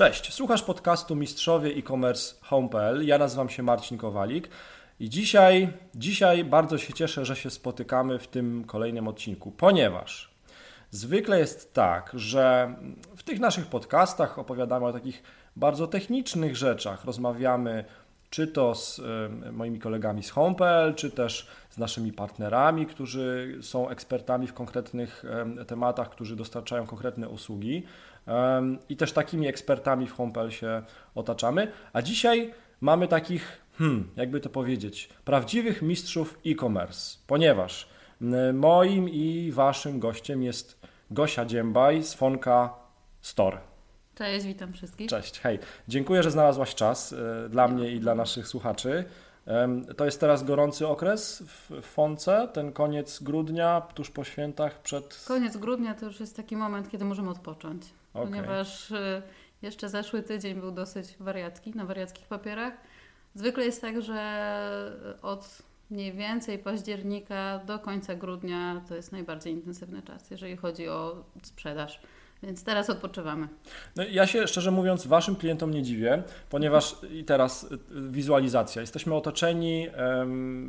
Cześć, słuchasz podcastu Mistrzowie e-commerce home.pl. Ja nazywam się Marcin Kowalik i dzisiaj, dzisiaj bardzo się cieszę, że się spotykamy w tym kolejnym odcinku, ponieważ zwykle jest tak, że w tych naszych podcastach opowiadamy o takich bardzo technicznych rzeczach, rozmawiamy czy to z moimi kolegami z Home.pl, czy też z naszymi partnerami, którzy są ekspertami w konkretnych tematach, którzy dostarczają konkretne usługi. I też takimi ekspertami w Home.pl się otaczamy. A dzisiaj mamy takich, hmm, jakby to powiedzieć, prawdziwych mistrzów e-commerce, ponieważ moim i waszym gościem jest Gosia Dziębaj z Fonka Store. Cześć, witam wszystkich. Cześć, hej. Dziękuję, że znalazłaś czas y, dla mnie i dla naszych słuchaczy. To jest teraz gorący okres w Fonce, ten koniec grudnia, tuż po świętach przed... Koniec grudnia to już jest taki moment, kiedy możemy odpocząć, okay. ponieważ y, jeszcze zeszły tydzień był dosyć wariacki, na wariackich papierach. Zwykle jest tak, że od mniej więcej października do końca grudnia to jest najbardziej intensywny czas, jeżeli chodzi o sprzedaż. Więc teraz odpoczywamy. No, ja się szczerze mówiąc Waszym klientom nie dziwię, ponieważ i teraz y, wizualizacja. Jesteśmy otoczeni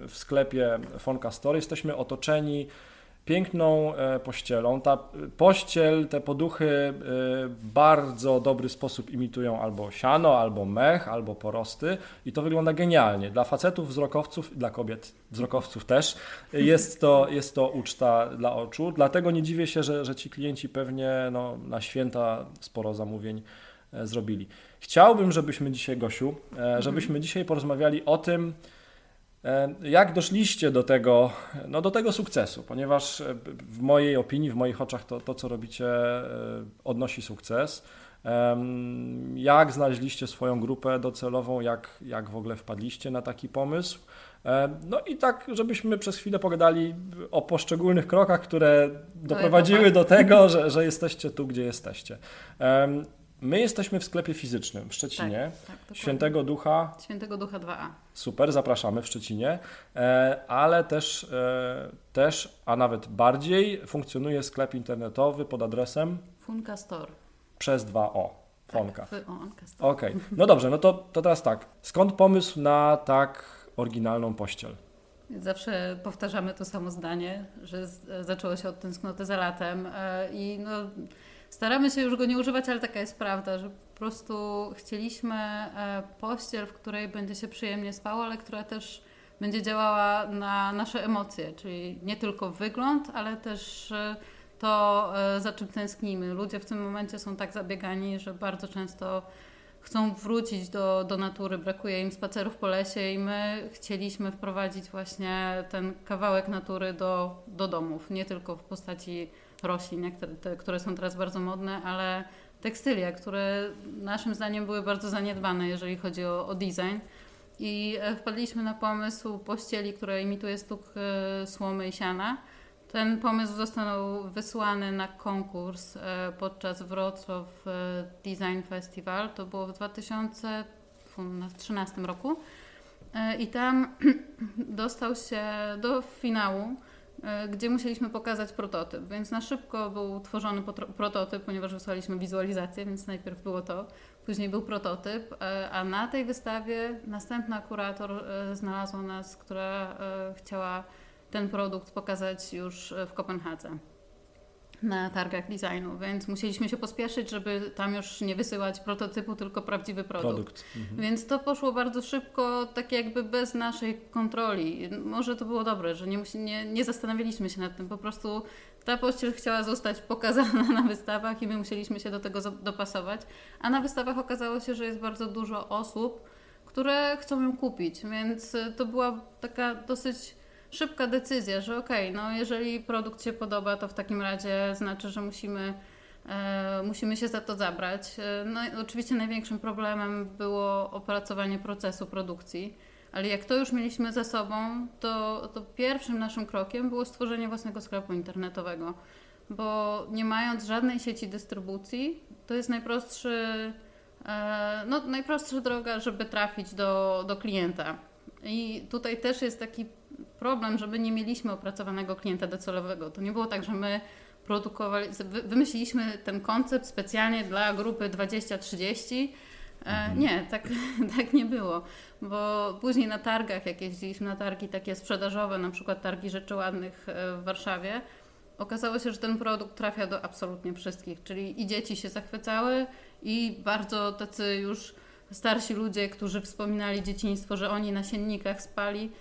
w sklepie Fonka Store, jesteśmy otoczeni piękną e, pościelą. Ta pościel, te poduchy e, w bardzo dobry sposób imitują albo siano, albo mech, albo porosty i to wygląda genialnie. Dla facetów, wzrokowców, dla kobiet, wzrokowców też jest to, jest to uczta dla oczu. Dlatego nie dziwię się, że, że ci klienci pewnie no, na święta sporo zamówień e, zrobili. Chciałbym, żebyśmy dzisiaj, Gosiu, żebyśmy dzisiaj porozmawiali o tym, E, jak doszliście do tego, no do tego sukcesu? Ponieważ e, w mojej opinii, w moich oczach to, to co robicie e, odnosi sukces. Jak znaleźliście swoją grupę docelową, jak, jak w ogóle wpadliście na taki pomysł? No i tak, żebyśmy przez chwilę pogadali o poszczególnych krokach, które doprowadziły do tego, że, że jesteście tu, gdzie jesteście. My jesteśmy w sklepie fizycznym w Szczecinie. Tak, tak, Świętego Ducha. Świętego Ducha 2A. Super, zapraszamy w Szczecinie. E, ale też, e, też, a nawet bardziej, funkcjonuje sklep internetowy pod adresem Funka Store. Przez 2O. Fonka. Tak, Okej, okay. no dobrze, no to, to teraz tak. Skąd pomysł na tak oryginalną pościel? Zawsze powtarzamy to samo zdanie, że zaczęło się od tęsknoty za latem e, i no Staramy się już go nie używać, ale taka jest prawda, że po prostu chcieliśmy e, pościel, w której będzie się przyjemnie spało, ale która też będzie działała na nasze emocje, czyli nie tylko wygląd, ale też e, to, e, za czym tęsknimy. Ludzie w tym momencie są tak zabiegani, że bardzo często chcą wrócić do, do natury, brakuje im spacerów po lesie i my chcieliśmy wprowadzić właśnie ten kawałek natury do, do domów, nie tylko w postaci roślin, które, są teraz bardzo modne, ale tekstylia, które naszym zdaniem były bardzo zaniedbane, jeżeli chodzi o, o design. I e, wpadliśmy na pomysł pościeli, która imituje stuk e, słomy i siana. Ten pomysł został wysłany na konkurs e, podczas Wrocław Design Festival. To było w 2013 roku. I tam dostał się do finału gdzie musieliśmy pokazać prototyp, więc na szybko był tworzony prototyp, ponieważ wysłaliśmy wizualizację, więc najpierw było to, później był prototyp, e, a na tej wystawie następna kurator e, znalazła nas, która chciała ten produkt pokazać już w Kopenhadze na targach designu, więc musieliśmy się pospieszyć, żeby tam już nie wysyłać prototypu, tylko prawdziwy produkt. produkt. Mhm. Więc to poszło bardzo szybko, tak jakby bez naszej kontroli. Może to było dobre, że nie, nie, nie zastanawialiśmy się nad tym, po prostu ta pościel chciała zostać pokazana na wystawach i my musieliśmy się do tego dopasować. A na wystawach okazało się, że jest bardzo dużo osób, które chcą ją kupić, więc to była taka dosyć szybka decyzja, że okej, okay, no jeżeli produkt się podoba, to w takim razie znaczy, że musimy, e, musimy się za to zabrać. E, no oczywiście największym problemem było opracowanie procesu produkcji, ale jak to już mieliśmy za sobą, to, to pierwszym naszym krokiem było stworzenie własnego sklepu internetowego, bo nie mając żadnej sieci dystrybucji, to jest najprostszy, e, no, najprostsza droga, żeby trafić do, do klienta. I tutaj też jest taki problem, żeby nie mieliśmy opracowanego klienta docelowego. To nie było tak, że my produkowali, wymyśliliśmy ten koncept specjalnie dla grupy 20-30. E, mhm. Nie, tak, tak nie było, bo później na targach, jak jeździliśmy na targi takie sprzedażowe, na przykład targi rzeczy ładnych e, w Warszawie, okazało się, że ten produkt trafia do absolutnie wszystkich, czyli i dzieci się zachwycały i bardzo tacy już starsi ludzie, którzy wspominali dzieciństwo, że oni na siennikach spali.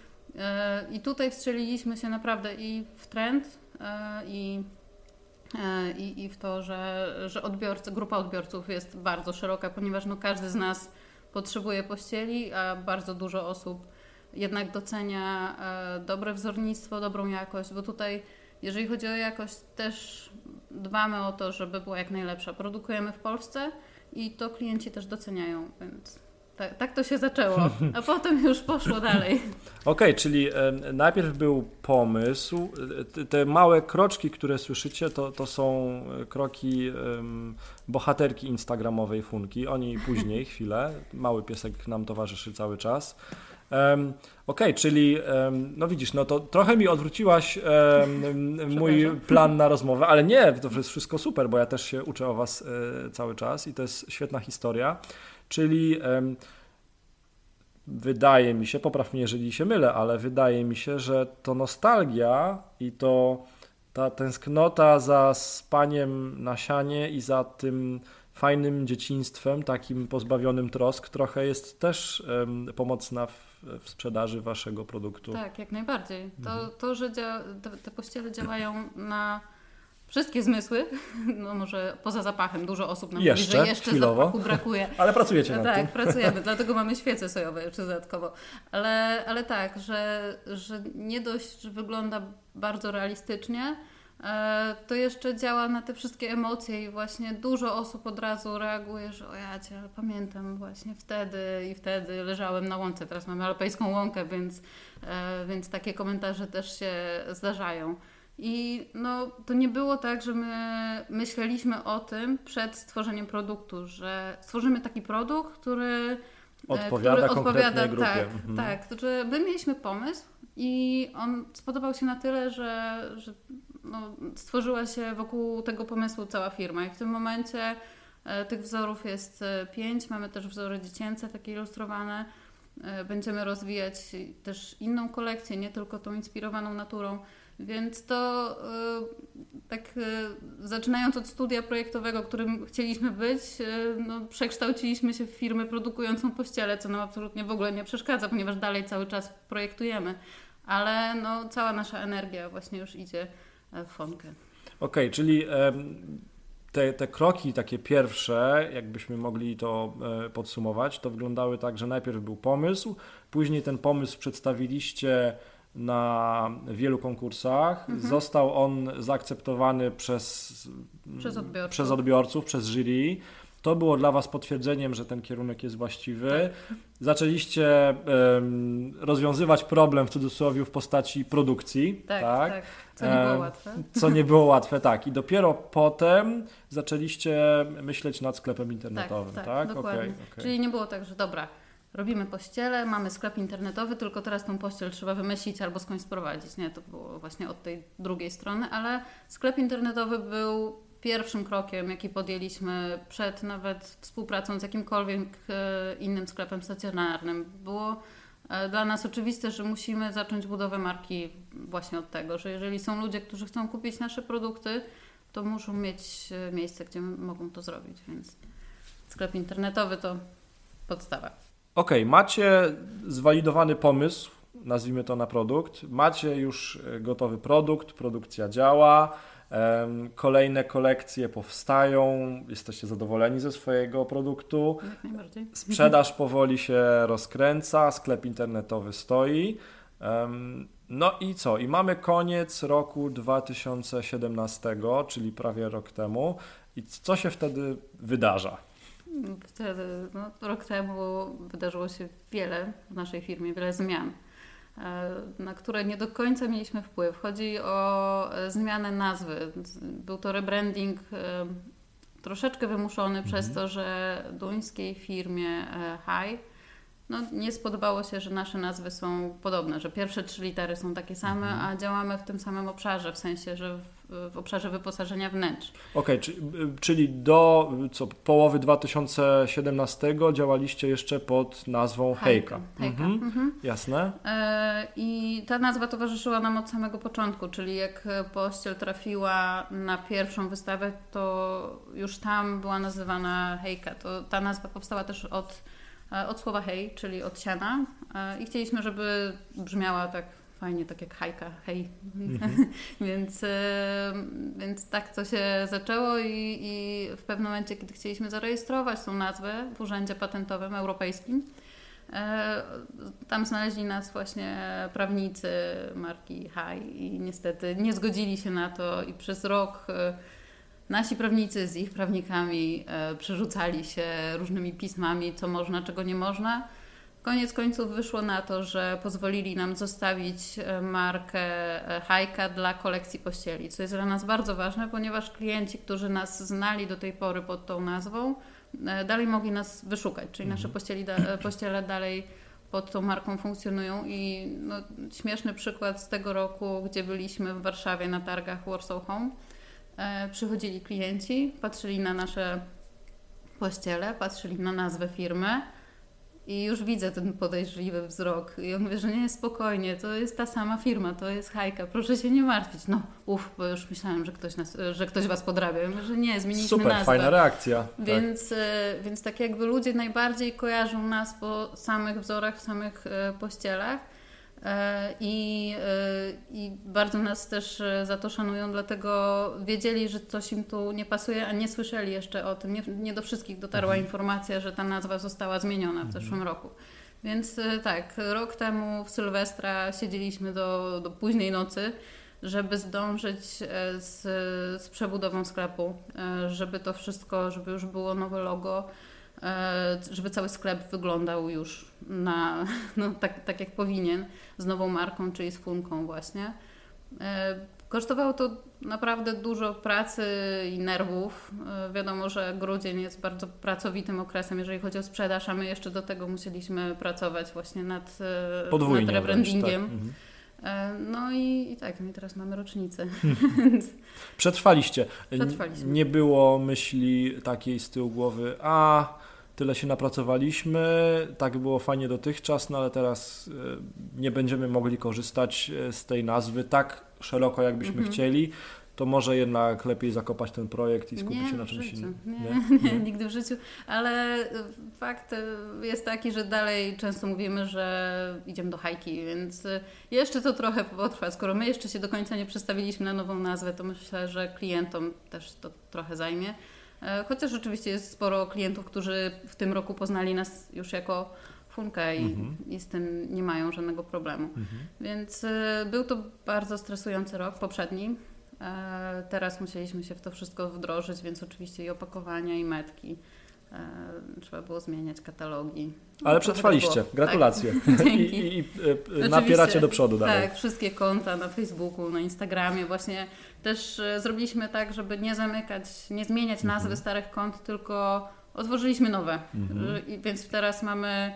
E, I tutaj wstrzeliliśmy się naprawdę i w trend, i E, i, i w to, że, że odbiorcy, grupa odbiorców jest bardzo szeroka, ponieważ no, każdy z nas potrzebuje pościeli, a bardzo dużo osób jednak docenia e, dobre wzornictwo, dobrą jakość, bo tutaj jeżeli chodzi o jakość też dbamy o to, żeby była jak najlepsza. Produkujemy w Polsce i to klienci też doceniają, więc tak, tak to się zaczęło, a potem już poszło dalej. Okej, okay, czyli e, najpierw był pomysł. Te, te małe kroczki, które słyszycie, to, to są kroki e, bohaterki instagramowej Funki. Oni później, chwilę. Mały piesek nam towarzyszy cały czas. Um, Okej, okay, czyli um, no widzisz, no to trochę mi odwróciłaś um, mój plan na rozmowę, ale nie, to jest wszystko super, bo ja też się uczę o Was e, cały czas i to jest świetna historia. Czyli wydaje mi się, popraw mnie, jeżeli się mylę, ale wydaje mi się, że to nostalgia i to ta tęsknota za spaniem na sianie i za tym fajnym dzieciństwem, takim pozbawionym trosk, trochę jest też pomocna w, w, sprzedaży waszego produktu. Tak, jak najbardziej. To, mhm. to że dzia- te, te pościele działają na wszystkie zmysły, no może poza zapachem, dużo osób nam jeszcze, mówi, że jeszcze chwilowo. zapachu brakuje. Ale pracujecie nad tak, tym. Tak, pracujemy, dlatego mamy świece sojowe jeszcze dodatkowo. Ale, ale tak, że, że nie dość, że wygląda bardzo realistycznie, e, to jeszcze działa na te wszystkie emocje i właśnie dużo osób od razu reaguje, że o ja cię, ale pamiętam właśnie wtedy i wtedy leżałem na łące, teraz mamy alpejską łąkę, więc, e, więc takie komentarze też się zdarzają. I no, to nie było tak, że my myśleliśmy o tym przed stworzeniem produktu, że stworzymy taki produkt, który e, odpowiada który odpowiada grupie. Tak, mhm. tak, że my mieliśmy pomysł i on spodobał się na tyle, że, że no, stworzyła się wokół tego pomysłu cała firma. I w tym momencie e, tych wzorów jest e, pięć. Mamy też wzory dziecięce, takie ilustrowane. E, będziemy rozwijać też inną kolekcję, nie tylko tą inspirowaną naturą. Więc to y, tak y, zaczynając od studia projektowego, którym chcieliśmy być, y, no, przekształciliśmy się w firmę produkującą pościele, co nam absolutnie w ogóle nie przeszkadza, ponieważ dalej cały czas projektujemy. Ale no, cała nasza energia właśnie już idzie e, w fonkę. Okej, okay, czyli te, te kroki takie pierwsze, jakbyśmy mogli to e, podsumować, to wyglądały tak, że najpierw był pomysł, później ten pomysł przedstawiliście na wielu konkursach. Mhm. Został on zaakceptowany przez, przez, odbiorców. przez odbiorców, przez jury. To było dla Was potwierdzeniem, że ten kierunek jest właściwy. Tak. Zaczęliście um, rozwiązywać problem w cudzysłowie w postaci produkcji. Tak, tak. tak. Co nie było łatwe. Co nie było łatwe, tak. I dopiero potem zaczęliście myśleć nad sklepem internetowym, tak? tak, tak? dokładnie. Okay, okay. Czyli nie było tak, że dobra, robimy pościele, mamy sklep internetowy, tylko teraz tą pościel trzeba wymyślić albo skądś sprowadzić. Nie, to było właśnie od tej drugiej strony, ale sklep internetowy był pierwszym krokiem, jaki podjęliśmy przed nawet współpracą z jakimkolwiek e, innym sklepem stacjonarnym. Było e, dla nas oczywiste, że musimy zacząć budowę marki właśnie od tego, że jeżeli są ludzie, którzy chcą kupić nasze produkty, to muszą mieć e, miejsce, gdzie mogą to zrobić, więc sklep internetowy to podstawa. OK, macie zwalidowany pomysł, nazwijmy to na produkt, macie już e, gotowy produkt, produkcja działa, kolejne kolekcje powstają, jesteście zadowoleni ze swojego produktu. Sprzedaż powoli się rozkręca, sklep internetowy stoi. No i co? I mamy koniec roku 2017, czyli prawie rok temu. I co się wtedy wydarza? Wtedy, no, rok temu wydarzyło się wiele w naszej firmie, wiele zmian, e, na które nie do końca mieliśmy wpływ. Chodzi o e, zmianę nazwy. Był to rebranding e, troszeczkę wymuszony mhm. przez to, że duńskiej firmie High no, nie spodobało się, że nasze nazwy są podobne, że pierwsze trzy litery są takie same, mhm. a działamy w tym samym obszarze, w sensie, że w obszarze wyposażenia wnętrz. Okej, okay, czyli do co, połowy 2017 działaliście jeszcze pod nazwą Hejka. Hejka. Mhm. Mhm. Jasne. E, I ta nazwa towarzyszyła nam od samego początku, czyli jak pościel trafiła na pierwszą wystawę, to już tam była nazywana Hejka. To ta nazwa powstała też od, e, od słowa hej, czyli od siana. E, I chcieliśmy, żeby brzmiała tak fajnie, tak jak hajka, hej. Mhm. więc, e, więc tak to się zaczęło i, i w pewnym momencie, kiedy chcieliśmy zarejestrować tą nazwę w Urzędzie Patentowym Europejskim, e, tam znaleźli nas właśnie prawnicy marki Haj i niestety nie zgodzili się na to i przez rok e, nasi prawnicy z ich prawnikami przerzucali się różnymi pismami, co można, czego nie można. Koniec końców wyszło na to, że pozwolili nam zostawić e, markę e, Hajka dla kolekcji pościeli, co jest dla nas bardzo ważne, ponieważ klienci, którzy nas znali do tej pory pod tą nazwą, e, dalej mogli nas wyszukać, czyli nasze mhm. pościeli, pościele dalej pod tą marką funkcjonują i no, śmieszny przykład z tego roku, gdzie byliśmy w Warszawie na targach Warsaw Home, przychodzili klienci, patrzyli na nasze pościele, patrzyli na nazwę firmy, i już widzę ten podejrzliwy wzrok. I on mówi, że nie, spokojnie, to jest ta sama firma, to jest Hajka, proszę się nie martwić. No, uff, bo już myślałem, że ktoś, nas, że ktoś was podrabia. Ja mówię, że nie, zmieniliśmy Super, nazwę. fajna reakcja. Więc tak. więc tak jakby ludzie najbardziej kojarzą nas po samych wzorach, w samych e, pościelach. E, I, e, I bardzo nas też e, za to szanują, dlatego wiedzieli, że coś im tu nie pasuje, a nie słyszeli jeszcze o tym. Nie, nie do wszystkich dotarła mhm. informacja, że ta nazwa została zmieniona w mhm. zeszłym roku. Więc tak, rok temu w Sylwestra siedzieliśmy do, do późnej nocy, żeby zdążyć z, z przebudową sklepu, żeby to wszystko, żeby już było nowe logo żeby cały sklep wyglądał już na, no, tak, tak jak powinien, z nową marką, czyli z funką właśnie. E, kosztowało to naprawdę dużo pracy i nerwów. E, wiadomo, że grudzień jest bardzo pracowitym okresem, jeżeli chodzi o sprzedaż, a my jeszcze do tego musieliśmy pracować właśnie nad, Podwójnie nad rebrandingiem. Wręcz, tak. mhm. No i, i tak, no i teraz mamy rocznicę. Przetrwaliście. Przetrwaliśmy. Nie było myśli takiej z tyłu głowy, a tyle się napracowaliśmy, tak było fajnie dotychczas, no ale teraz e, nie będziemy mogli korzystać e, z tej nazwy tak szeroko, jakbyśmy mhm. chcieli to może jednak lepiej zakopać ten projekt i skupić nie, się na czymś innym. Nie, nie, nie, nigdy w życiu, ale fakt jest taki, że dalej często mówimy, że idziemy do hajki, więc jeszcze to trochę potrwa. Skoro my jeszcze się do końca nie przestawiliśmy na nową nazwę, to myślę, że klientom też to trochę zajmie. E, chociaż oczywiście jest sporo klientów, którzy w tym roku poznali nas już jako Funkę i, mhm. i z tym nie mają żadnego problemu. Mhm. Więc e, był to bardzo stresujący rok poprzedni. E, teraz musieliśmy się w to wszystko wdrożyć, więc oczywiście i opakowania, i metki. Trzeba było zmieniać katalogi. Ale przetrwaliście. Gratulacje. Tak. I, i, i napieracie do przodu dalej. Tak, wszystkie konta na Facebooku, na Instagramie. Właśnie też e, zrobiliśmy tak, żeby nie zamykać, nie zmieniać nazwy mhm. starych kont, tylko otworzyliśmy nowe. Mhm. Więc teraz mamy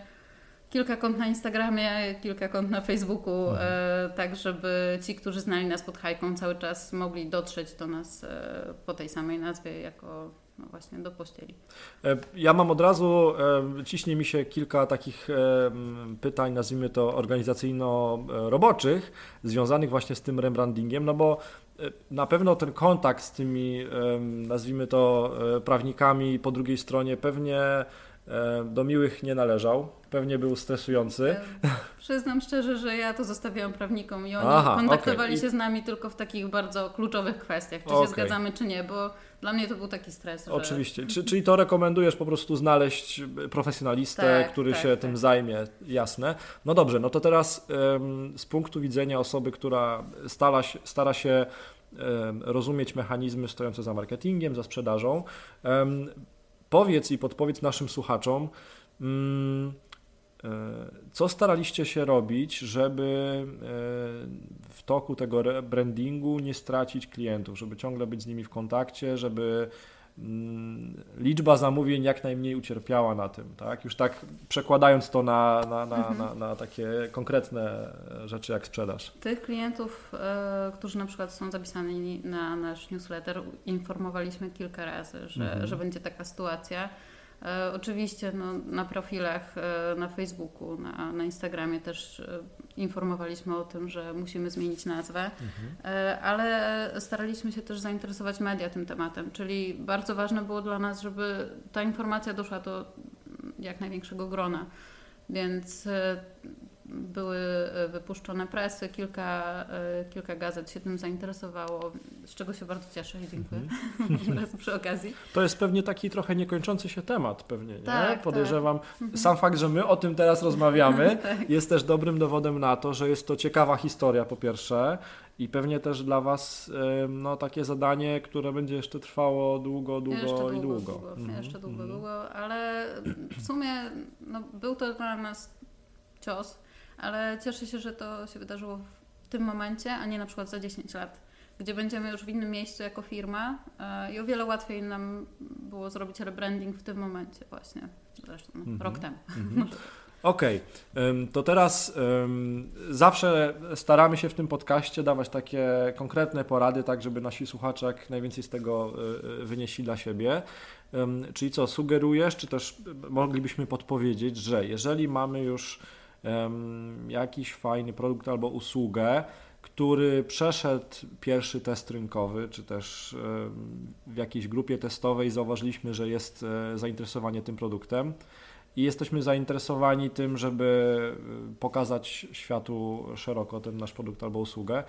kilka kont na Instagramie, kilka kont na Facebooku, mhm. e, tak żeby ci, którzy znali nas pod hajką cały czas mogli dotrzeć do nas e, po tej samej nazwie jako no właśnie do pościeli. E, ja mam od razu, e, ciśnie mi się kilka takich e, pytań, nazwijmy to organizacyjno-roboczych, związanych właśnie z tym rebrandingiem, no bo na pewno ten kontakt z tymi, nazwijmy to, prawnikami po drugiej stronie pewnie do miłych nie należał pewnie był stresujący. Przyznam szczerze, że ja to zostawiałam prawnikom i oni Aha, kontaktowali okay. się z nami tylko w takich bardzo kluczowych kwestiach, czy okay. się zgadzamy, czy nie, bo dla mnie to był taki stres. Że... Oczywiście. Czy, czyli to rekomendujesz po prostu znaleźć profesjonalistę, tak, który tak, się tak. tym zajmie, jasne. No dobrze, no to teraz z punktu widzenia osoby, która stara się, stara się um, rozumieć mechanizmy stojące za marketingiem, za sprzedażą, powiedz i podpowiedz naszym słuchaczom, mm, E, co staraliście się robić, żeby e, w toku tego brandingu nie stracić klientów, żeby ciągle być z nimi w kontakcie, żeby liczba zamówień jak najmniej ucierpiała na tym, tak? Już tak przekładając to na, na, na, mhm. na, na takie konkretne rzeczy jak sprzedaż. Tych klientów, e, którzy na przykład są zapisani na nasz newsletter, informowaliśmy kilka razy, że, mhm. że będzie taka sytuacja. E, oczywiście no, na profilach e, na Facebooku, na, na Instagramie też e, informowaliśmy o tym, że musimy zmienić nazwę, mhm. ale staraliśmy się też zainteresować media tym tematem, czyli bardzo ważne było dla nas, żeby ta informacja doszła do jak największego grona. Więc były e, wypuszczone presy, kilka, e, kilka gazet się tym zainteresowało, z czego się bardzo cieszę i dziękuję mm przy okazji. To jest pewnie taki trochę niekończący się temat pewnie, nie? Tak, Podejrzewam. Tak. Sam fakt, że my o tym teraz rozmawiamy tak. jest też dobrym dowodem na to, że jest to ciekawa historia po pierwsze i pewnie też dla Was no, takie zadanie, które będzie jeszcze trwało długo, długo jeszcze i długo. długo. Mhm. Jeszcze długo, mhm. długo, ale w sumie no, był to dla nas cios, ale cieszę się, że to się wydarzyło w tym momencie, a nie na przykład za 10 lat, gdzie będziemy już w innym miejscu jako firma e, i o wiele łatwiej nam było zrobić rebranding w tym momencie właśnie, zresztą mm -hmm. rok temu. Mm -hmm. Okej, okay. to teraz um, zawsze staramy się w tym podcaście dawać takie konkretne porady, tak żeby nasi słuchacze jak najwięcej z tego y, wynieśli dla siebie. Um, czyli co, sugerujesz, czy też moglibyśmy podpowiedzieć, że jeżeli mamy już jakiś fajny produkt albo usługę, który przeszedł pierwszy test rynkowy, czy też w jakiejś grupie testowej zauważyliśmy, że jest e, zainteresowanie tym produktem i jesteśmy zainteresowani tym, żeby e, pokazać światu szeroko ten nasz produkt albo usługę,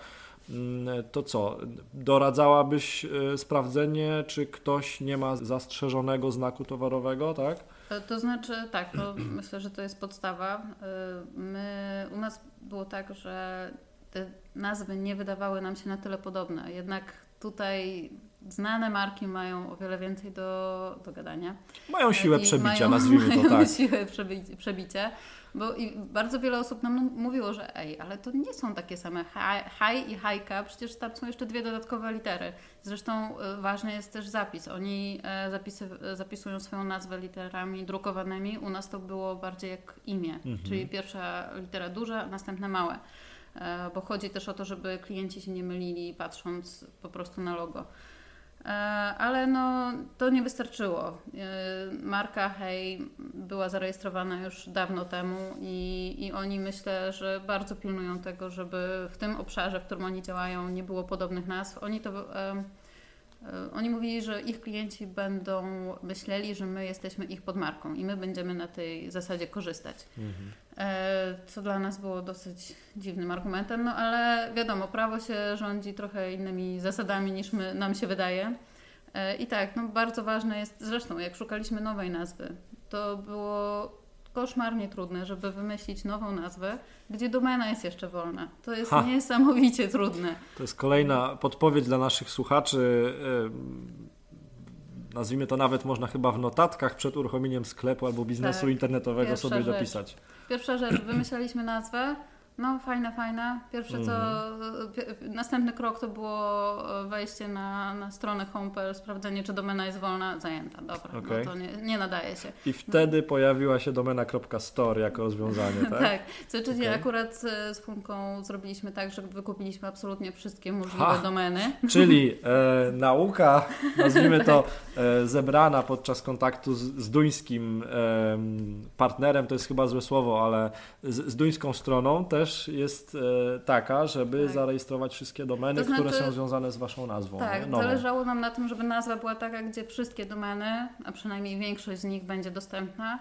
mm, to co? Doradzałabyś e, sprawdzenie, czy ktoś nie ma zastrzeżonego znaku towarowego, tak? E, to znaczy, tak, to myślę, że to jest podstawa. E, my, u nas było tak, że te nazwy nie wydawały nam się na tyle podobne. Jednak tutaj znane marki mają o wiele więcej do, do gadania. Mają siłę przebicia, mają, nazwijmy to mają tak. siłę przebicia. Bo i bardzo wiele osób nam mówiło, że ej, ale to nie są takie same high i hajka, przecież tam są jeszcze dwie dodatkowe litery. Zresztą y, ważny jest też zapis. Oni e, zapisy, zapisują swoją nazwę literami drukowanymi. U nas to było bardziej jak imię, mhm. czyli pierwsza litera duża, następne małe. E, bo chodzi też o to, żeby klienci się nie mylili patrząc po prostu na logo. E, ale no, to nie wystarczyło. E, marka Hej była zarejestrowana już dawno temu i, i oni myślę, że bardzo pilnują tego, żeby w tym obszarze, w którym oni działają, nie było podobnych nazw. Oni to. E, oni mówili, że ich klienci będą myśleli, że my jesteśmy ich podmarką i my będziemy na tej zasadzie korzystać. Mhm. E, co dla nas było dosyć dziwnym argumentem, no ale wiadomo, prawo się rządzi trochę innymi zasadami niż my, nam się wydaje. E, I tak, no bardzo ważne jest, zresztą jak szukaliśmy nowej nazwy, to było koszmarnie trudne, żeby wymyślić nową nazwę, gdzie domena jest jeszcze wolna. To jest ha. niesamowicie trudne. To jest kolejna podpowiedź dla naszych słuchaczy. Nazwijmy to nawet można chyba w notatkach przed uruchomieniem sklepu albo biznesu tak. internetowego sobie rzecz. dopisać. Pierwsza rzecz, wymyślaliśmy nazwę, no, fajna, fajna. Pierwsze co, mm. następny krok to było wejście na, na stronę Homepage, sprawdzenie, czy domena jest wolna, zajęta. Dobra, okay. no to nie, nie nadaje się. I wtedy no. pojawiła się domena.store jako rozwiązanie, tak? tak. Co, czyli okay. akurat z Funką zrobiliśmy tak, że wykupiliśmy absolutnie wszystkie możliwe ha. domeny. Czyli e, nauka, nazwijmy to, e, zebrana podczas kontaktu z, z duńskim e, partnerem, to jest chyba złe słowo, ale z, z duńską stroną też też jest e, taka, żeby tak. zarejestrować wszystkie domeny, to znaczy, które są związane z Waszą nazwą. Tak, zależało nam na tym, żeby nazwa była taka, gdzie wszystkie domeny, a przynajmniej większość z nich będzie dostępna.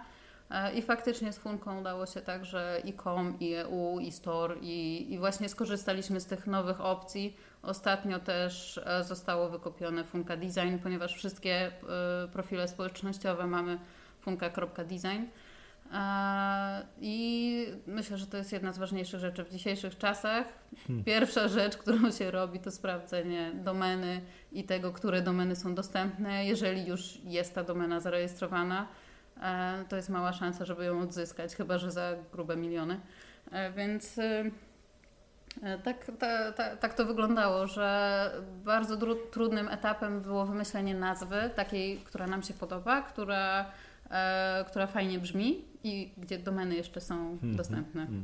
E, I faktycznie z Funką udało się tak, że i com, i EU, i store, i, i właśnie skorzystaliśmy z tych nowych opcji. Ostatnio też e, zostało wykupione Funka Design, ponieważ wszystkie profile społecznościowe mamy funka.design. I myślę, że to jest jedna z ważniejszych rzeczy w dzisiejszych czasach. Hmm. Pierwsza rzecz, którą się robi, to sprawdzenie domeny i tego, które domeny są dostępne. Jeżeli już jest ta domena zarejestrowana, e, to jest mała szansa, żeby ją odzyskać, chyba że za grube miliony. E, więc, e, E, tak, ta, ta, tak to wyglądało, że bardzo trudnym etapem było wymyślenie nazwy, takiej, która nam się podoba, która, e, która fajnie brzmi i gdzie domeny jeszcze są -hmm, dostępne. -hmm.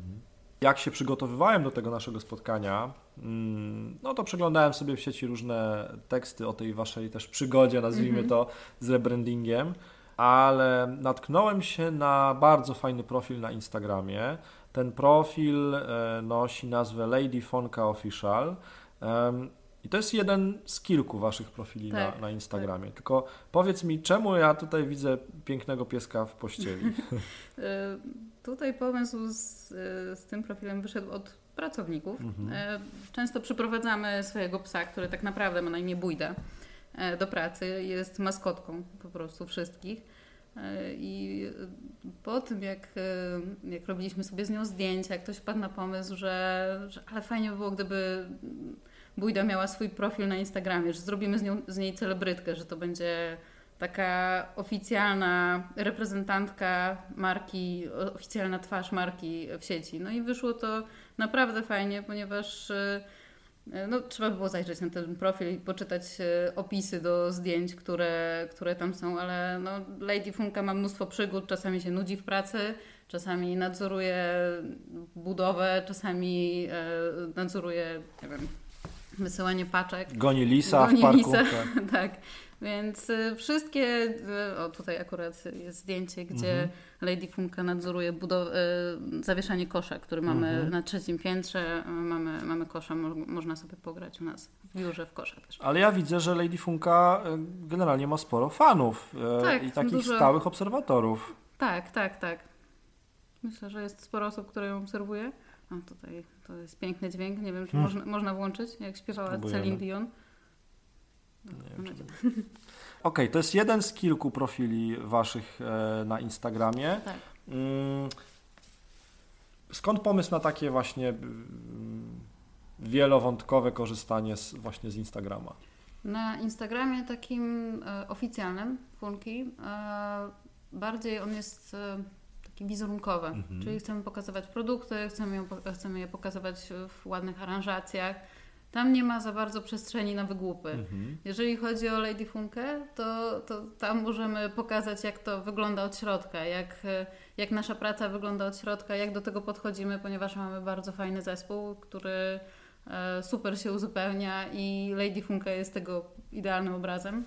Jak się przygotowywałem do tego naszego spotkania, mm, no to przeglądałem sobie w sieci różne teksty o tej waszej też przygodzie, nazwijmy -hmm. to, z rebrandingiem, ale natknąłem się na bardzo fajny profil na Instagramie, ten profil e, nosi nazwę Lady Fonka Official. I to jest jeden z kilku waszych profili tak, na, na Instagramie. Tak. Tylko powiedz mi, czemu ja tutaj widzę pięknego pieska w pościeli? E, tutaj pomysł z, e, z tym profilem wyszedł od pracowników. Mhm. Często przyprowadzamy swojego psa, który tak naprawdę ma na imię Bójda, do pracy. Jest maskotką po prostu wszystkich. E, I po tym, jak, e, jak robiliśmy sobie z nią zdjęcia, ktoś wpadł na pomysł, że, że ale fajnie by było, gdyby Bójda miała swój profil na Instagramie, że zrobimy z, nią, z niej celebrytkę, że to będzie taka oficjalna reprezentantka marki, oficjalna twarz marki w sieci. No i wyszło to naprawdę fajnie, ponieważ e, no, trzeba by było zajrzeć na ten profil i poczytać e, opisy do zdjęć, które, które tam są, ale no, Lady Funka ma mnóstwo przygód, czasami się nudzi w pracy, czasami nadzoruje budowę, czasami e, nadzoruje, nie wiem, wysyłanie paczek. Goni lisa Goni w parku. Lisa, tak. tak. Więc y, wszystkie, y, o tutaj akurat jest zdjęcie, gdzie mhm. Lady Funka nadzoruje budow- y, zawieszanie kosza, który mamy mhm. na trzecim piętrze. Mamy, mamy kosza, mo można sobie pograć u nas w biurze w kosza też. Ale ja widzę, że Lady Funka generalnie ma sporo fanów tak, i takich dużo... stałych obserwatorów. Tak, tak, tak. Myślę, że jest sporo osób, które ją obserwuje. A tutaj to jest piękny dźwięk. Nie wiem, czy hmm. można, można włączyć, jak śpiewała. Celine Dion. Nie wiem, Okej, okay, to jest jeden z kilku profili waszych e, na Instagramie. Tak. Mm, skąd pomysł na takie właśnie mm, wielowątkowe korzystanie z, właśnie z Instagrama? Na Instagramie takim e, oficjalnym Funki e, bardziej on jest e, taki wizerunkowy, mhm. czyli chcemy pokazywać produkty, chcemy, ją, chcemy je pokazywać w ładnych aranżacjach tam nie ma za bardzo przestrzeni na wygłupy. Mhm. Jeżeli chodzi o Lady Funkę, to, to tam możemy pokazać, jak to wygląda od środka, jak, jak nasza praca wygląda od środka, jak do tego podchodzimy, ponieważ mamy bardzo fajny zespół, który e, super się uzupełnia i Lady Funka jest tego idealnym obrazem.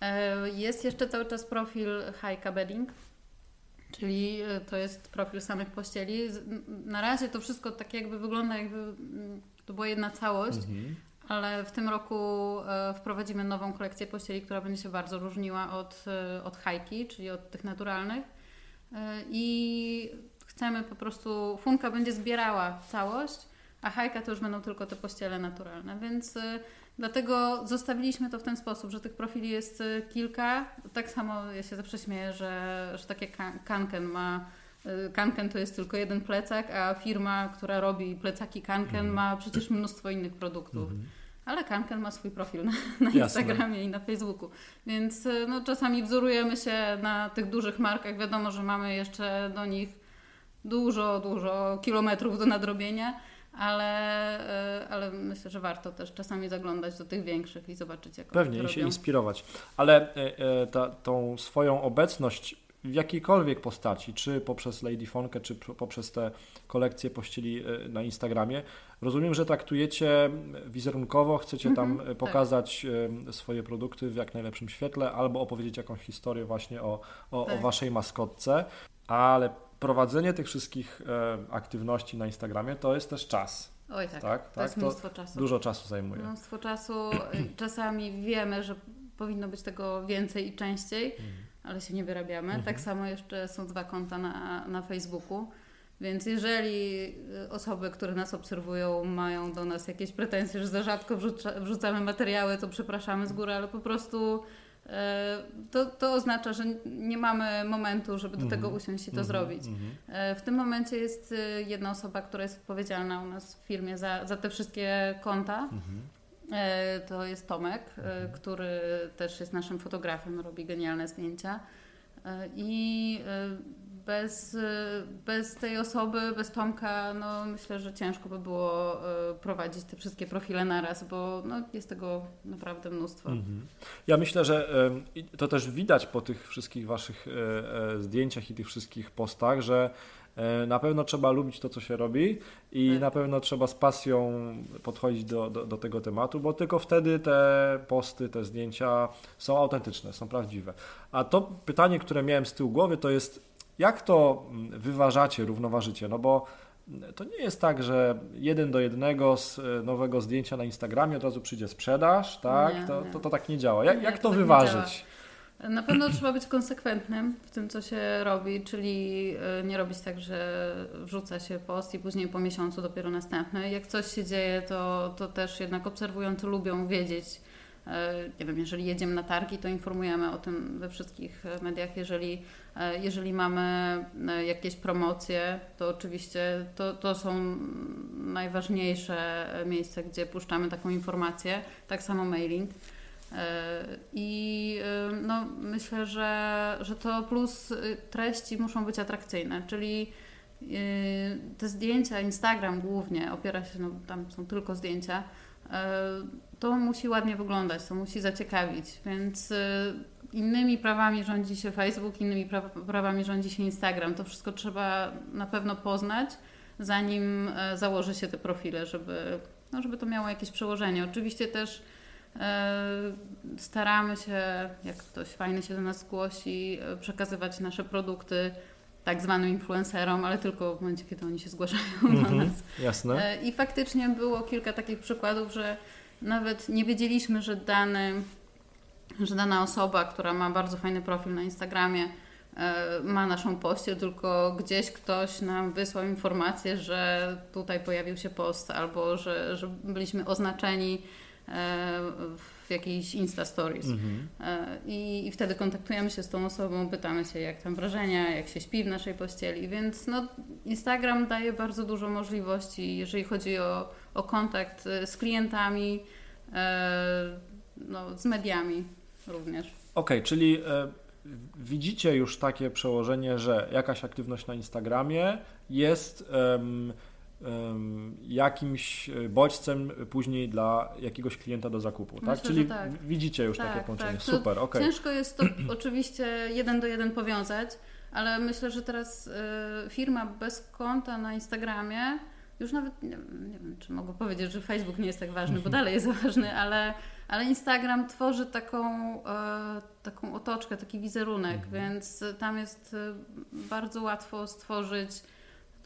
E, jest jeszcze cały czas profil High Bedding, czyli e, to jest profil samych pościeli. Na razie to wszystko tak jakby wygląda, jakby to była jedna całość, mhm. ale w tym roku e, wprowadzimy nową kolekcję pościeli, która będzie się bardzo różniła od, e, od hajki, czyli od tych naturalnych. I chcemy po prostu, funka będzie zbierała całość, a hajka to już będą tylko te pościele naturalne, więc dlatego zostawiliśmy to w ten sposób, że tych profili jest kilka. Tak samo ja się zawsze śmieję, że, że takie Kanken ma Y, Kanken to jest tylko jeden plecak, a firma, która robi plecaki Kanken mm. ma przecież mnóstwo innych produktów. Mm. Ale Kanken ma swój profil na, na Instagramie i na Facebooku. Więc y, no, czasami wzorujemy się na tych dużych markach. Wiadomo, że mamy jeszcze do nich dużo, dużo kilometrów do nadrobienia, ale, y, ale myślę, że warto też czasami zaglądać do tych większych i zobaczyć, jak Pewnie i się inspirować. Ale ta, tą swoją obecność w jakiejkolwiek postaci, czy poprzez Lady Fonkę, czy poprzez te kolekcje pościeli e, na Instagramie. Rozumiem, że traktujecie wizerunkowo, chcecie tam e, tak. pokazać tak. swoje produkty w jak najlepszym świetle, albo opowiedzieć jakąś historię właśnie o, o, tak. o waszej maskotce, ale prowadzenie tych wszystkich aktywności na Instagramie to jest też czas. Oj tak, tak? to tak? jest mnóstwo to czasu. Dużo czasu zajmuje. Mnóstwo czasu. Czasami wiemy, że powinno być tego więcej i częściej. Mm ale się nie wyrabiamy. Mhm. Tak samo jeszcze są dwa konta na, na Facebooku. Więc jeżeli y, osoby, które nas obserwują, mają do nas jakieś pretensje, że za rzadko wrzuca, wrzucamy materiały, to przepraszamy z góry, ale po prostu e, to, to oznacza, że nie mamy momentu, żeby do tego mhm. usiąść i to -hmm. zrobić. Mm -hmm. W tym momencie jest y, jedna osoba, która jest odpowiedzialna u nas w firmie za, za te wszystkie konta. E, to jest Tomek, e, mhm. który też jest naszym fotografem, robi genialne zdjęcia. E, I bez, bez tej osoby, bez Tomka, no myślę, że ciężko by było e, prowadzić te wszystkie profile naraz, bo no, jest tego naprawdę mnóstwo. Mhm. Ja myślę, że to też widać po tych wszystkich Waszych zdjęciach i tych wszystkich postach, że E, na pewno trzeba lubić to, co się robi i tak. na pewno trzeba z pasją podchodzić do, do, do, tego tematu, bo tylko wtedy te posty, te zdjęcia są autentyczne, są prawdziwe. A to pytanie, które miałem z tyłu głowy, to jest jak to mm, wyważacie, równoważycie? No bo to nie jest tak, że jeden do jednego z e, nowego zdjęcia na Instagramie od razu przyjdzie sprzedaż, tak? Nie, to, nie. To, to, tak nie działa. Jak, nie, jak to, to tak wyważyć? Na pewno trzeba być konsekwentnym w tym, co się robi, czyli e, nie robić tak, że wrzuca się post i później po miesiącu dopiero następny. Jak coś się dzieje, to, to też jednak obserwujący lubią wiedzieć. E, nie wiem, jeżeli jedziemy na targi, to informujemy o tym we wszystkich mediach. Jeżeli, e, jeżeli mamy jakieś promocje, to oczywiście to, to są najważniejsze miejsca, gdzie puszczamy taką informację. Tak samo mailing. E, I e, no, myślę, że, że to plus treści muszą być atrakcyjne, czyli te zdjęcia, Instagram głównie opiera się, no tam są tylko zdjęcia, e, to musi ładnie wyglądać, to musi zaciekawić, więc y, innymi prawami rządzi się Facebook, innymi prawami rządzi się Instagram. To wszystko trzeba na pewno poznać, zanim założy się te profile, żeby, no, żeby to miało jakieś przełożenie. Oczywiście też E, staramy się, jak ktoś fajny się do nas zgłosi, e, przekazywać nasze produkty tak zwanym influencerom, ale tylko w momencie, kiedy oni się zgłaszają mm -hmm, do mhm, nas. Jasne. E, I faktycznie było kilka takich przykładów, że nawet nie wiedzieliśmy, że dany, że dana osoba, która ma bardzo fajny profil na Instagramie, ma naszą pościel, tylko gdzieś ktoś nam wysłał informację, że tutaj pojawił się post albo że, że byliśmy oznaczeni w jakiejś Insta Stories. Mhm. E, I, I wtedy kontaktujemy się z tą osobą, pytamy się, jak tam wrażenia, jak się śpi w naszej pościeli. Więc no, Instagram daje bardzo dużo możliwości, jeżeli chodzi o, o kontakt e, z klientami, e, no, z mediami również. Okej, okay, czyli widzicie już takie przełożenie, że jakaś aktywność na Instagramie jest jakimś e, bodźcem później dla jakiegoś klienta do zakupu, tak? Myślę, Czyli tak. widzicie już tak, takie połączenie. Tak. Super. Okay. Ciężko jest to oczywiście jeden do jeden powiązać, ale myślę, że teraz y, firma bez konta na Instagramie już nawet nie, nie, wiem, czy mogę powiedzieć, że Facebook nie jest tak ważny, bo dalej jest ważny, ale, ale Instagram tworzy taką, e, taką otoczkę, taki wizerunek, mhm. więc tam jest bardzo łatwo stworzyć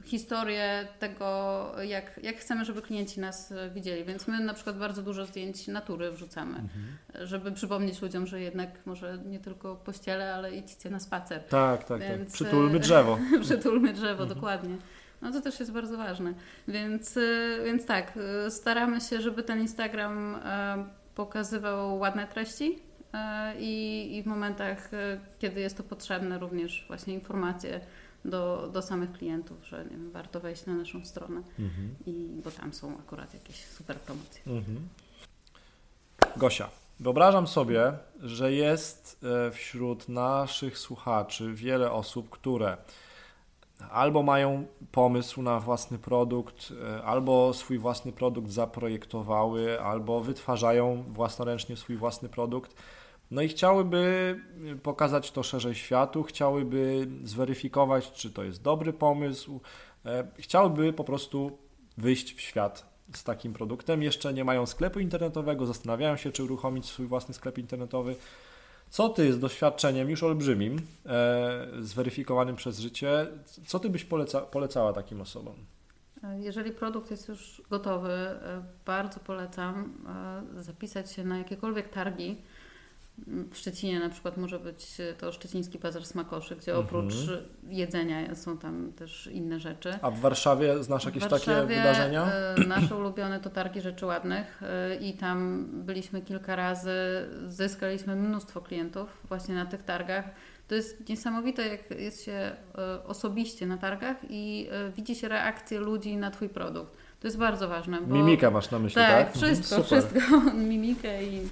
historię tego, jak, jak chcemy, żeby klienci nas widzieli. Więc my na przykład bardzo dużo zdjęć natury wrzucamy, mhm. żeby przypomnieć ludziom, że jednak może nie tylko pościele, ale idźcie na spacer. Tak, tak, tak. Więc, tak. Przytulmy drzewo. przytulmy drzewo, mhm. dokładnie. No to też jest bardzo ważne. Więc, więc tak, staramy się, żeby ten Instagram e, pokazywał ładne treści e, i, i w momentach, e, kiedy jest to potrzebne, również właśnie informacje do, do samych klientów, że wiem, warto wejść na naszą stronę, mhm. i, bo tam są akurat jakieś super promocje. Mhm. Gosia, wyobrażam sobie, że jest e, wśród naszych słuchaczy wiele osób, które albo mają pomysł na własny produkt, e, albo swój własny produkt zaprojektowały, albo wytwarzają własnoręcznie swój własny produkt no i chciałyby pokazać to szerzej światu, chciałyby zweryfikować, czy to jest dobry pomysł, e, chciałyby po prostu wyjść w świat z takim produktem. Jeszcze nie mają sklepu internetowego, zastanawiają się, czy uruchomić swój własny sklep internetowy. Co ty z doświadczeniem już olbrzymim, e, zweryfikowanym przez życie, co ty byś poleca, polecała takim osobom? Jeżeli produkt jest już gotowy, e, bardzo polecam zapisać się na jakiekolwiek targi w Szczecinie na przykład może być to Szczeciński Bazar Smakoszy, gdzie oprócz mhm. jedzenia są tam też inne rzeczy. A w Warszawie znasz jakieś takie wydarzenia? E, nasze ulubione to Targi Rzeczy Ładnych e, i tam byliśmy kilka razy, zyskaliśmy mnóstwo klientów właśnie na tych targach. To jest niesamowite, jak jest się e, osobiście na targach i widzi się reakcję ludzi na Twój produkt. To jest bardzo ważne. Bo... Mimika masz na myśli, tak? Tak, wszystko, Super. wszystko. Mimikę i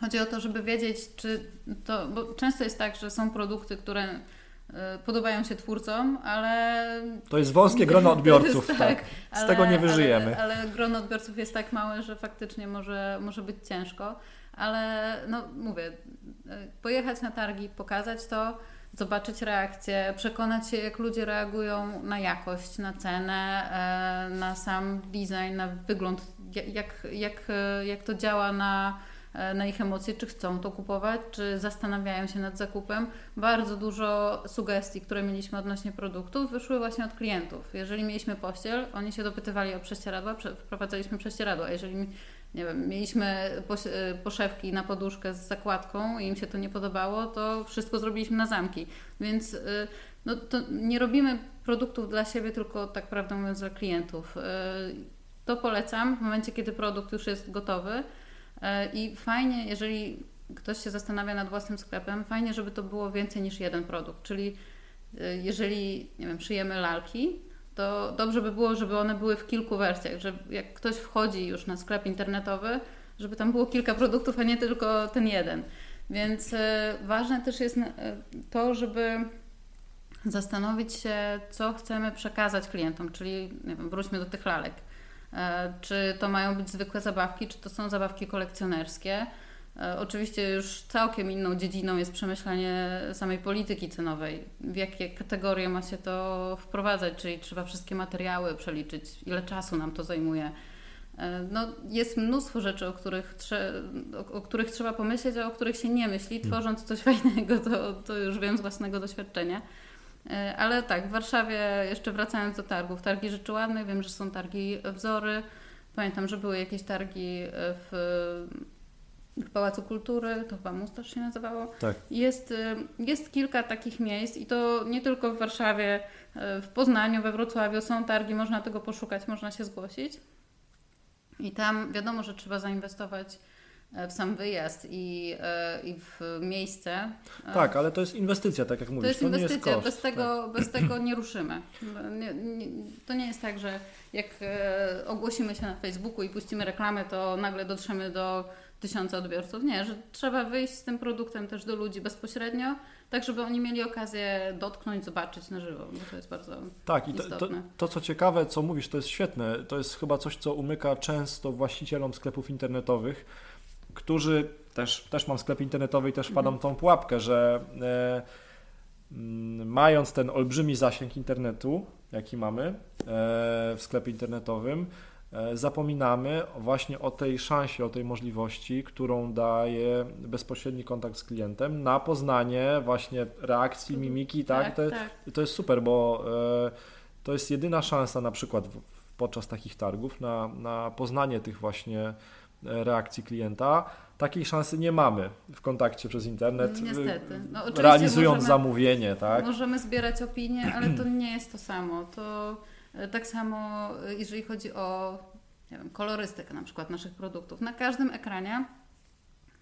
Chodzi o to, żeby wiedzieć, czy to, bo często jest tak, że są produkty, które e, podobają się twórcom, ale... To jest wąskie grono odbiorców, tak. tak. Z ale, tego nie wyżyjemy. Ale, ale grono odbiorców jest tak małe, że faktycznie może, może być ciężko. Ale no mówię, e, pojechać na targi, pokazać to, zobaczyć reakcję, przekonać się, jak ludzie reagują na jakość, na cenę, e, na sam design, na wygląd, jak, jak, jak to działa na, na ich emocje, czy chcą to kupować, czy zastanawiają się nad zakupem. Bardzo dużo sugestii, które mieliśmy odnośnie produktów, wyszły właśnie od klientów. Jeżeli mieliśmy pościel, oni się dopytywali o prześcieradła, wprowadzaliśmy prześcieradła. Jeżeli nie wiem, mieliśmy poszewki na poduszkę z zakładką i im się to nie podobało, to wszystko zrobiliśmy na zamki. Więc y, no, to nie robimy produktów dla siebie, tylko tak prawdę mówiąc dla klientów. To polecam w momencie, kiedy produkt już jest gotowy i fajnie, jeżeli ktoś się zastanawia nad własnym sklepem, fajnie, żeby to było więcej niż jeden produkt, czyli jeżeli, nie wiem, szyjemy lalki, to dobrze by było, żeby one były w kilku wersjach, że jak ktoś wchodzi już na sklep internetowy, żeby tam było kilka produktów, a nie tylko ten jeden. Więc y, ważne też jest to, żeby zastanowić się, co chcemy przekazać klientom, czyli nie wiem, wróćmy do tych lalek. Y, czy to mają być zwykłe zabawki, czy to są zabawki kolekcjonerskie E, oczywiście już całkiem inną dziedziną jest przemyślenie samej polityki cenowej. W jakie kategorie ma się to wprowadzać, czyli trzeba wszystkie materiały przeliczyć, ile czasu nam to zajmuje. E, no, jest mnóstwo rzeczy, o których, o, o których trzeba pomyśleć, a o których się nie myśli. Mm. Tworząc coś fajnego, to, to już wiem z własnego doświadczenia. E, ale tak, w Warszawie, jeszcze wracając do targów, targi rzeczy ładnych, wiem, że są targi wzory. Pamiętam, że były jakieś targi w w Pałacu Kultury, to chyba Mustasz się nazywało. Tak. Jest, y, jest kilka takich miejsc i to nie tylko w Warszawie, w Poznaniu, we Wrocławiu są targi, można tego poszukać, można się zgłosić. I tam wiadomo, że trzeba zainwestować e, w sam wyjazd i, e, i w miejsce. E, tak, ale to jest inwestycja, tak jak mówisz. To jest inwestycja, to jest koszt, bez, tego, tak. bez tego nie ruszymy. Nie, nie, to nie jest tak, że jak ogłosimy się na Facebooku i puścimy reklamę, to nagle dotrzemy do tysiące odbiorców. Nie, że trzeba wyjść z tym produktem też do ludzi bezpośrednio, tak żeby oni mieli okazję dotknąć, zobaczyć na żywo, bo to jest bardzo Tak, i to, to, to, co ciekawe, co mówisz, to jest świetne. To jest chyba coś, co umyka często właścicielom sklepów internetowych, którzy też, też mam sklep internetowy i też wpadam mhm. tą pułapkę, że e, mm, mając ten olbrzymi zasięg internetu, jaki mamy e, w sklepie internetowym, E, zapominamy właśnie o tej szansie, o tej możliwości, którą daje bezpośredni kontakt z klientem na poznanie właśnie reakcji, mhm. mimiki, tak? tak, to, tak. to jest super, bo e, to jest jedyna szansa na przykład podczas takich targów na, na poznanie tych właśnie reakcji klienta. Takiej szansy nie mamy w kontakcie przez internet. Niestety. No, realizując możemy, zamówienie, tak? Możemy zbierać opinie, ale to nie jest to samo. To E, tak samo, e, jeżeli chodzi o nie wiem, kolorystykę na przykład naszych produktów. Na każdym ekranie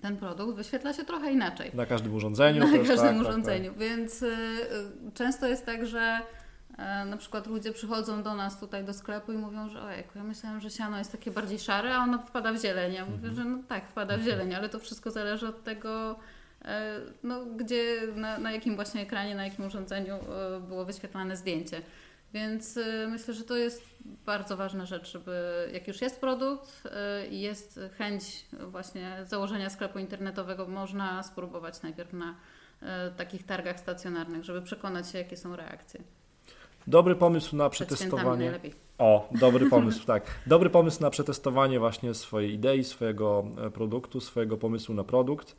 ten produkt wyświetla się trochę inaczej. Na każdym urządzeniu. Na też, każdym tak, urządzeniu. Tak, tak. Więc y, często jest tak, że na przykład ludzie przychodzą do nas tutaj do sklepu i mówią, że ojejku, ja myślałam, że siano jest takie bardziej szare, a ono wpada w zieleń. Ja mówię, mhm. że no tak, wpada w mhm. zieleń, ale to wszystko zależy od tego, no, gdzie, na, na jakim właśnie ekranie, na jakim urządzeniu było wyświetlane zdjęcie. Więc myślę, że to jest bardzo ważna rzecz, żeby jak już jest produkt i jest chęć właśnie założenia sklepu internetowego, można spróbować najpierw na takich targach stacjonarnych, żeby przekonać się, jakie są reakcje. Dobry pomysł na przetestowanie. O, dobry pomysł, tak. Dobry pomysł na przetestowanie właśnie swojej idei, swojego e, produktu, swojego pomysłu na produkt.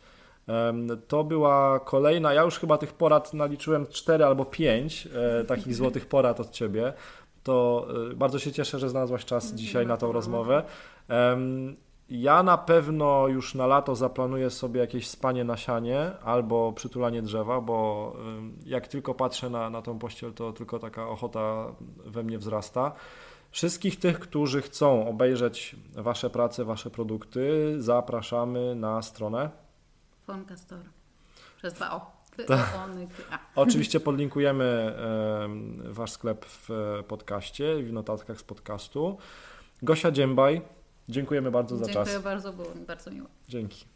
To była kolejna, ja już chyba tych porad naliczyłem 4 albo 5 e, takich złotych porad od Ciebie. To e, bardzo się cieszę, że znalazłaś czas dzisiaj na tą rozmowę. Ja na pewno już na lato zaplanuję sobie jakieś spanie na sianie albo przytulanie drzewa, bo jak tylko patrzę na, na tą pościel, to tylko taka ochota we mnie wzrasta. Wszystkich tych, którzy chcą obejrzeć Wasze prace, Wasze produkty, zapraszamy na stronę Foncastor. Przez dwa O. Oczywiście podlinkujemy Wasz sklep w podcaście, w notatkach z podcastu. Gosia Dziębaj, dziękujemy bardzo Dziękuję za czas. Dziękuję bardzo, było mi bardzo miło. Dzięki.